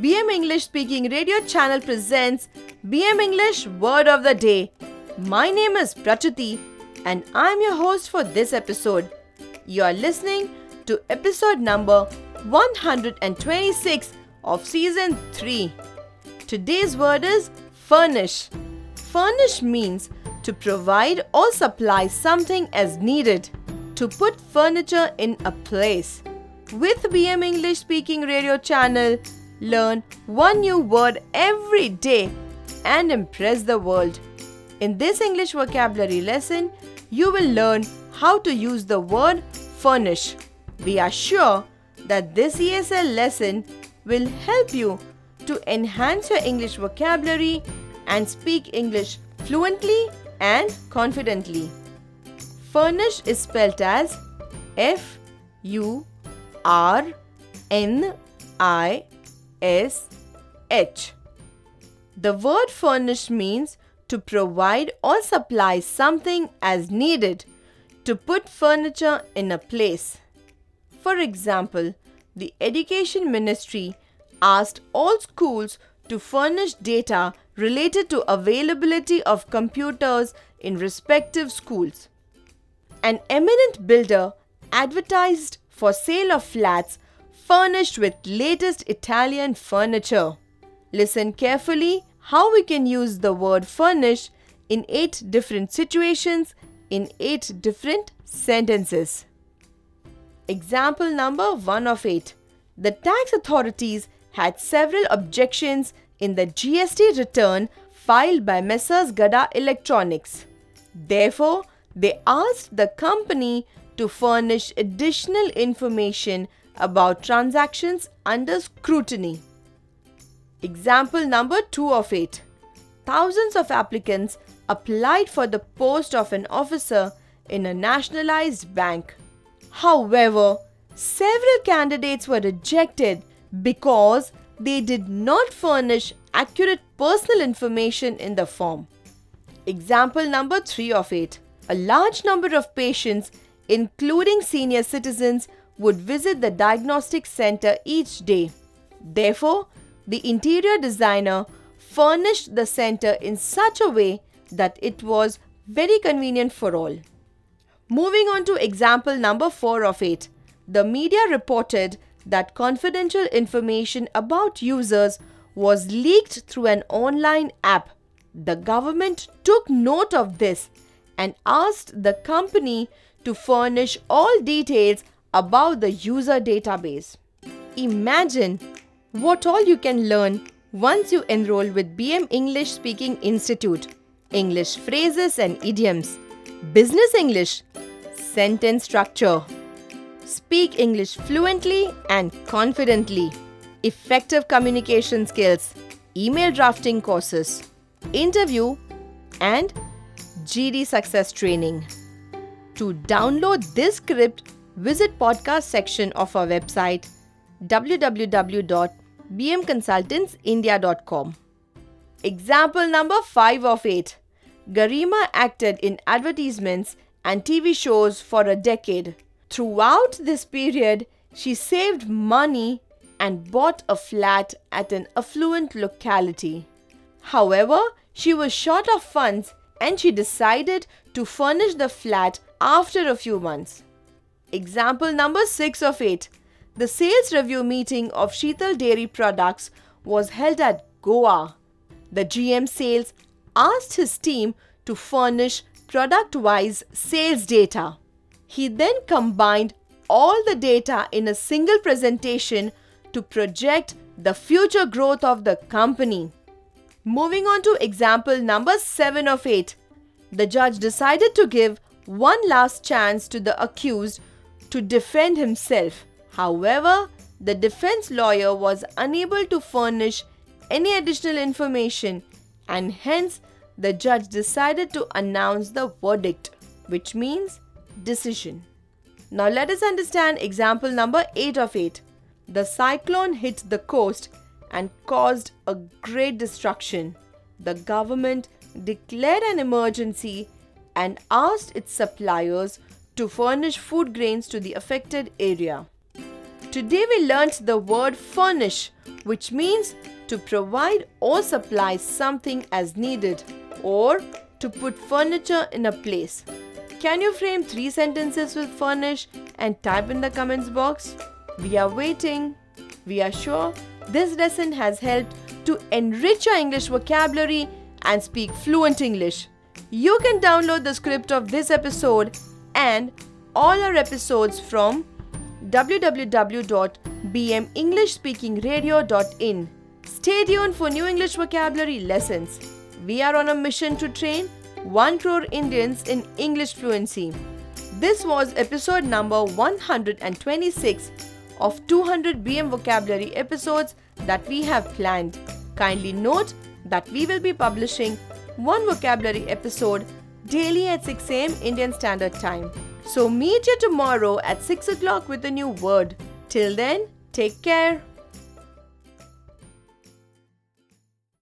BM English Speaking Radio Channel presents BM English Word of the Day. My name is Prachuti and I'm your host for this episode. You are listening to episode number 126 of season 3. Today's word is furnish. Furnish means to provide or supply something as needed, to put furniture in a place. With BM English Speaking Radio channel, learn one new word every day and impress the world. In this English vocabulary lesson, you will learn how to use the word furnish. We are sure that this ESL lesson will help you to enhance your English vocabulary and speak English fluently and confidently. Furnish is spelled as F U R N I S H. The word furnish means to provide or supply something as needed, to put furniture in a place. For example, the Education Ministry asked all schools to furnish data related to availability of computers in respective schools. An eminent builder advertised for sale of flats furnished with latest Italian furniture. Listen carefully how we can use the word furnish in 8 different situations in 8 different sentences. Example number 1 of 8. The tax authorities had several objections in the GST return filed by Messrs. Gada Electronics. Therefore, they asked the company to furnish additional information about transactions under scrutiny. Example number 2 of 8. Thousands of applicants applied for the post of an officer in a nationalized bank. However, several candidates were rejected because they did not furnish accurate personal information in the form. Example number 3 of 8. A large number of patients, including senior citizens, would visit the diagnostic center each day. Therefore, the interior designer furnished the center in such a way that it was very convenient for all. Moving on to example number 4 of 8. The media reported that confidential information about users was leaked through an online app. The government took note of this and asked the company to furnish all details about the user database. Imagine what all you can learn once you enroll with BM English Speaking Institute. English phrases and idioms, business English, sentence structure. Speak English fluently and confidently. Effective communication skills, email drafting courses, interview, and GD success training. To download this script, visit podcast section of our website www.bmconsultantsindia.com. Example number 5 of 8. Garima acted in advertisements and TV shows for a decade. Throughout this period, she saved money and bought a flat at an affluent locality. However, she was short of funds and she decided to furnish the flat after a few months. Example number 6 of 8. The sales review meeting of Sheetal Dairy Products was held at Goa. The GM sales asked his team to furnish product wise sales data. He then combined all the data in a single presentation to project the future growth of the company. Moving on to example number 7 of 8. The judge decided to give one last chance to the accused to defend himself. However, the defense lawyer was unable to furnish any additional information and hence the judge decided to announce the verdict, which means decision. Now let us understand example number 8 of 8. The cyclone hit the coast and caused a great destruction. The government declared an emergency and asked its suppliers to furnish food grains to the affected area. Today we learnt the word furnish, which means to provide or supply something as needed or to put furniture in a place. Can you frame three sentences with furnish and type in the comments box? We are waiting. We are sure this lesson has helped to enrich your English vocabulary and speak fluent English. You can download the script of this episode and all our episodes from www.bmenglishspeakingradio.in. Stay tuned for new English vocabulary lessons. We are on a mission to train 1 crore Indians in English fluency. This was episode number 126 of 200 BM vocabulary episodes that we have planned. Kindly note that we will be publishing one vocabulary episode daily at 6 am Indian Standard Time. So meet you tomorrow at 6 o'clock with a new word. Till then, take care.